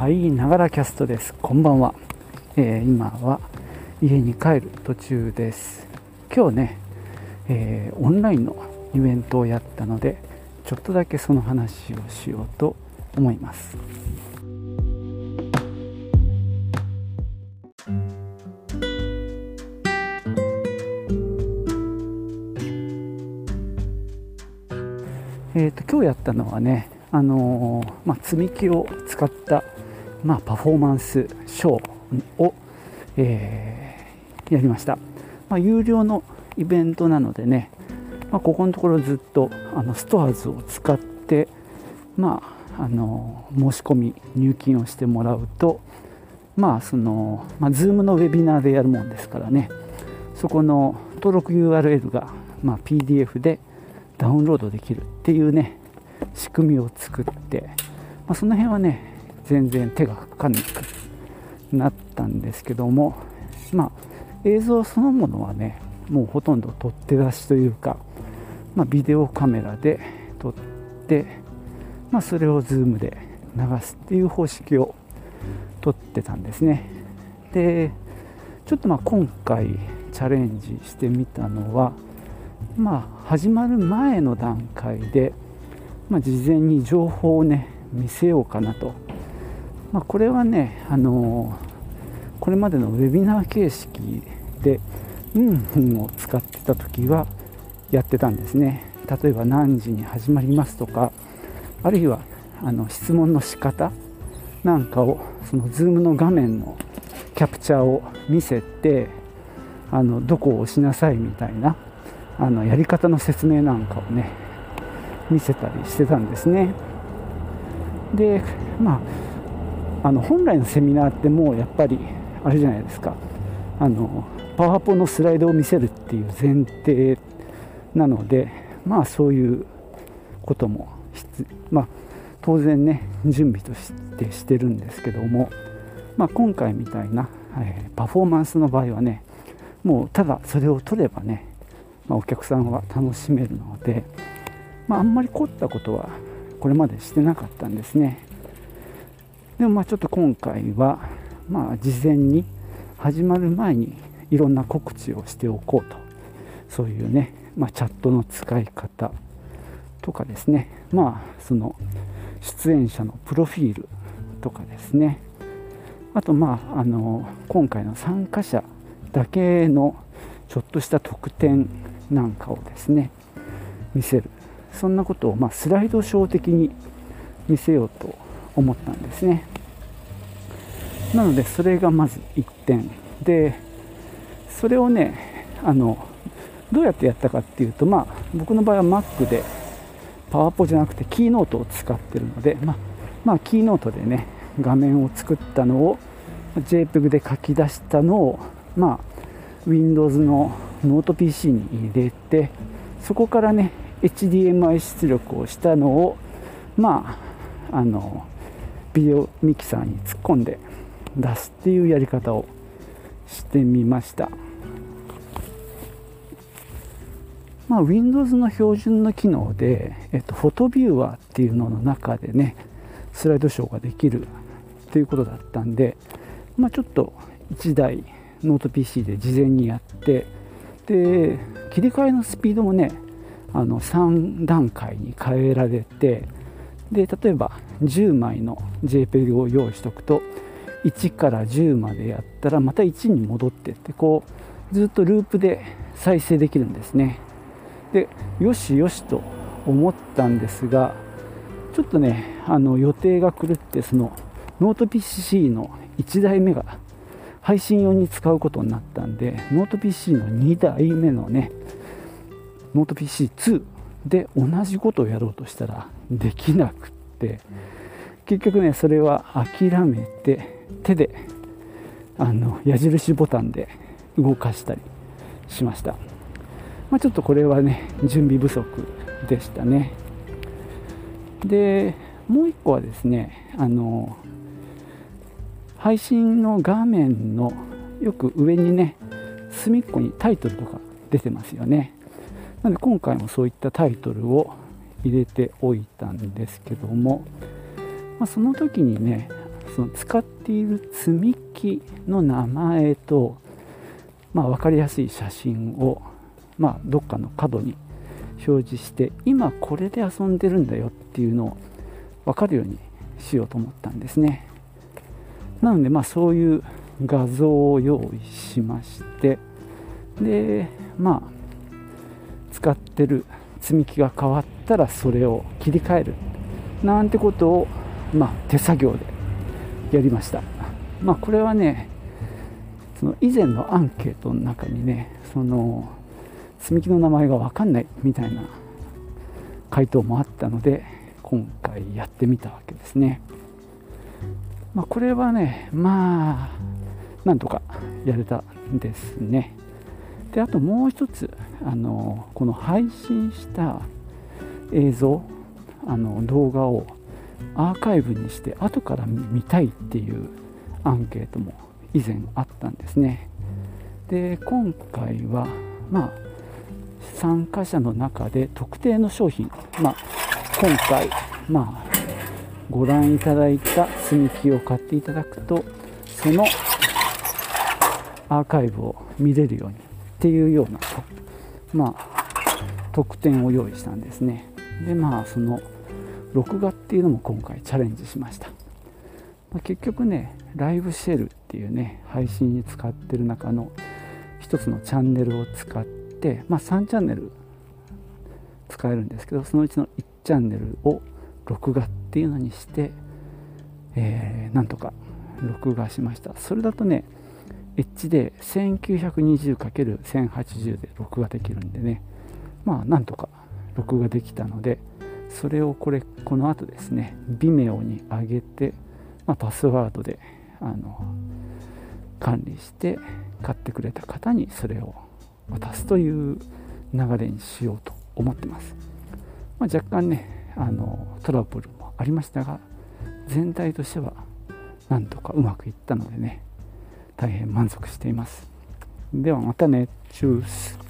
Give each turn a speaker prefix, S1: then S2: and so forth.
S1: はいながらキャストです。こんばんは、えー、今は家に帰る途中です。今日ね、えー、オンラインのイベントをやったのでちょっとだけその話をしようと思います。えーと、と今日やったのはね、あのー、まあ、積み木を使った、まあ、パフォーマンスショーを、えー、やりました、まあ、有料のイベントなのでね、まあ、ここのところずっとあのストアーズを使って、まあ、あの申し込み入金をしてもらうとまあその、まあ、Zoom のウェビナーでやるもんですからね。そこの登録 URL が、まあ、PDF でダウンロードできるっていうね仕組みを作って、まあ、その辺はね全然手がかかんなくなったんですけどもまあ映像そのものはねもうほとんど取って出しというか、まあ、ビデオカメラで撮って、まあ、それを Zoom で流すっていう方式をとってたんですね。でちょっとまあ今回チャレンジしてみたのはまあ始まる前の段階で、まあ、事前に情報をね見せようかなと、まあ、これはねあのこれまでのウェビナー形式でうんふんを使ってた時はやってたんですね。例えば何時に始まりますとかあるいはあの質問の仕方なんかをその Zoom の画面のキャプチャーを見せてあのどこを押しなさいみたいなあのやり方の説明なんかをね見せたりしてたんですね。でまああの本来のセミナーってもうやっぱりあれじゃないですか。あのパワポのスライドを見せるっていう前提なのでまあそういうこともまあ当然ね準備としてしてるんですけども、まあ、今回みたいな、えー、パフォーマンスの場合はねもうただそれを取ればね、まあ、お客さんは楽しめるので、まあ、あんまり凝ったことはこれまでしてなかったんですね。でもまあちょっと今回はまあ事前に始まる前にいろんな告知をしておこうと。そういうね、まあ、チャットの使い方とかですね。まあその出演者のプロフィールとかですね。あとまああの今回の参加者だけのちょっとした特典なんかをですね見せる。そんなことをまスライドショー的に見せようと思ったんですね。なのでそれがまず1点。でそれをねあのどうやってやったかっていうとまあ僕の場合は Mac でパワポじゃなくて Keynote を使ってるので、まあ、まあ、 Keynote でね画面を作ったのを JPEG で書き出したのを、まあ、Windows のノート PC に入れてそこからね HDMI 出力をしたのをまああのビデオミキサーに突っ込んで出すっていうやり方をしてみました。まあ、Windows の標準の機能で、えっと、フォトビューワーっていうのの中でねスライドショーができるということだったんで、まあ、ちょっと1台ノート PC で事前にやってで切り替えのスピードもねあの3段階に変えられてで例えば10枚の JPEG を用意しておくと1から10までやったらまた1に戻ってってこうずっとループで再生できるんですね。でよしよしと思ったんですがちょっとねあの予定が狂ってそのノート PC の1台目が配信用に使うことになったんでノート PC の2台目のねノート PC2 で同じことをやろうとしたらできなくって結局ねそれは諦めて手であの矢印ボタンで動かしたりしました。まあ、ちょっとこれはね準備不足でしたね。でもう1個はですねあの配信の画面のよく上にね隅っこにタイトルとか出てますよね。なので今回もそういったタイトルを入れておいたんですけども、まあ、その時にねその使っている積み木の名前と、まあ、分かりやすい写真を、まあ、どっかの角に表示して今これで遊んでるんだよっていうのを分かるようにしようと思ったんですね。なのでまあそういう画像を用意しましてでまあ使ってる積み木が変わったらそれを切り替える。なんてことを、まあ、手作業でやりました。まあこれはねその以前のアンケートの中にねその積み木の名前が分かんないみたいな回答もあったので今回やってみたわけですね。まあこれはねまあなんとかやれたんですね。であともう一つあのこの配信した映像あの動画をアーカイブにして後から見たいっていうアンケートも以前あったんですね。で今回はまあ参加者の中で特定の商品、まあ、今回、まあ、ご覧いただいた積み木を買っていただくとそのアーカイブを見れるようにっていうような、まあ、特典を用意したんですね。でまあその録画っていうのも今回チャレンジしました、まあ、結局ねライブシェルっていうね配信に使ってる中の一つのチャンネルを使って、まあ、3チャンネル使えるんですけどそのうちの1チャンネルを録画っていうのにして、えー、なんとか録画しました。それだとね HD 1920×1080 で録画できるんでね。まあなんとか録画できたのでそれをこれこの後ですね Vimeo に上げて、まあ、パスワードであの管理して買ってくれた方にそれを渡すという流れにしようと思ってます、まあ、若干ねあのトラブルもありましたが全体としてはなんとかうまくいったのでね大変満足しています。ではまたね。チュース。